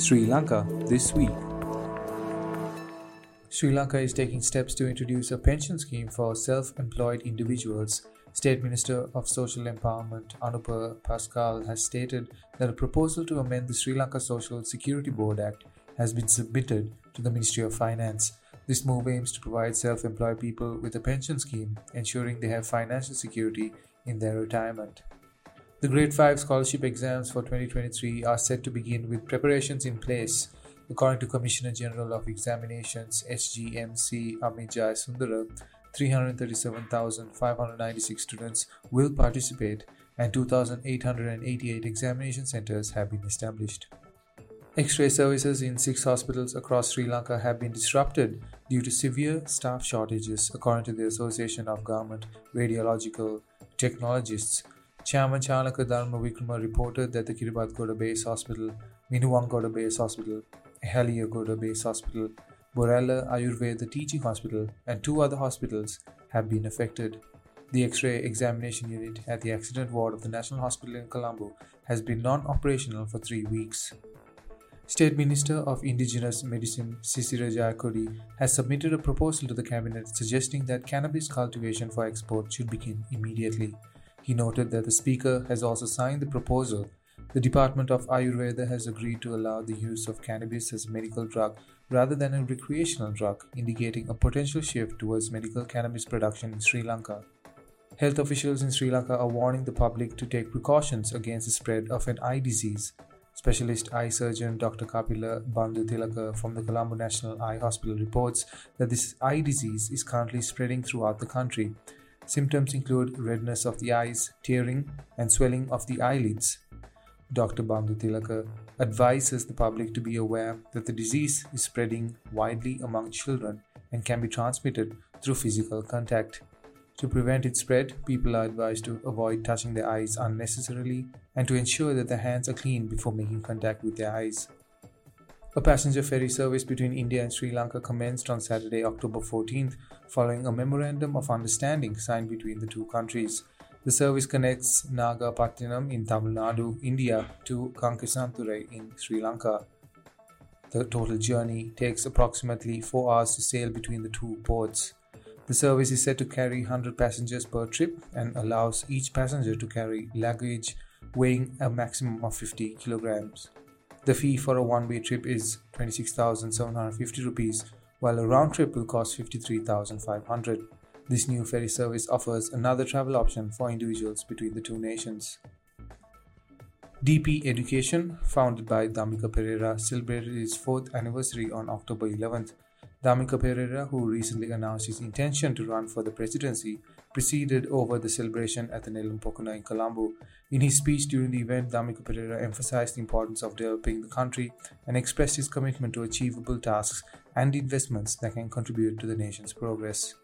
Sri Lanka this week. Sri Lanka is taking steps to introduce a pension scheme for self employed individuals. State Minister of Social Empowerment Anupa Pasqual has stated that a proposal to amend the Sri Lanka Social Security Board Act has been submitted to the Ministry of Finance. This move aims to provide self employed people with a pension scheme, ensuring they have financial security in their retirement. The Grade 5 scholarship exams for 2023 are set to begin with preparations in place. According to Commissioner General of Examinations HGMC Amit Sundara, 337,596 students will participate and 2,888 examination centers have been established. X ray services in six hospitals across Sri Lanka have been disrupted due to severe staff shortages, according to the Association of Government Radiological Technologists. Chairman Chalaka Dharma Vikrama reported that the Kiribathgoda Base Hospital, Minuwangoda Base Hospital, Haliyagoda Base Hospital, Borella Ayurveda Teaching Hospital, and two other hospitals have been affected. The X ray examination unit at the accident ward of the National Hospital in Colombo has been non operational for three weeks. State Minister of Indigenous Medicine Sisira Jayakody has submitted a proposal to the Cabinet suggesting that cannabis cultivation for export should begin immediately. He noted that the Speaker has also signed the proposal. The Department of Ayurveda has agreed to allow the use of cannabis as a medical drug rather than a recreational drug, indicating a potential shift towards medical cannabis production in Sri Lanka. Health officials in Sri Lanka are warning the public to take precautions against the spread of an eye disease. Specialist eye surgeon Dr. Kapila Banduthilaka from the Colombo National Eye Hospital reports that this eye disease is currently spreading throughout the country. Symptoms include redness of the eyes, tearing, and swelling of the eyelids. Dr. Banduthilaka advises the public to be aware that the disease is spreading widely among children and can be transmitted through physical contact. To prevent its spread, people are advised to avoid touching their eyes unnecessarily and to ensure that their hands are clean before making contact with their eyes. A passenger ferry service between India and Sri Lanka commenced on Saturday, October 14th, following a memorandum of understanding signed between the two countries. The service connects Nagapattinam in Tamil Nadu, India, to Kankesanthurai in Sri Lanka. The total journey takes approximately 4 hours to sail between the two ports. The service is said to carry 100 passengers per trip and allows each passenger to carry luggage weighing a maximum of 50 kilograms. The fee for a one way trip is 26,750 rupees, while a round trip will cost 53,500. This new ferry service offers another travel option for individuals between the two nations. DP Education, founded by Dhammika Pereira, celebrated its fourth anniversary on October 11th. Dhammika Pereira, who recently announced his intention to run for the presidency, presided over the celebration at the Nelum Pokuna in Colombo. In his speech during the event, Dhammika Pereira emphasized the importance of developing the country and expressed his commitment to achievable tasks and investments that can contribute to the nation's progress.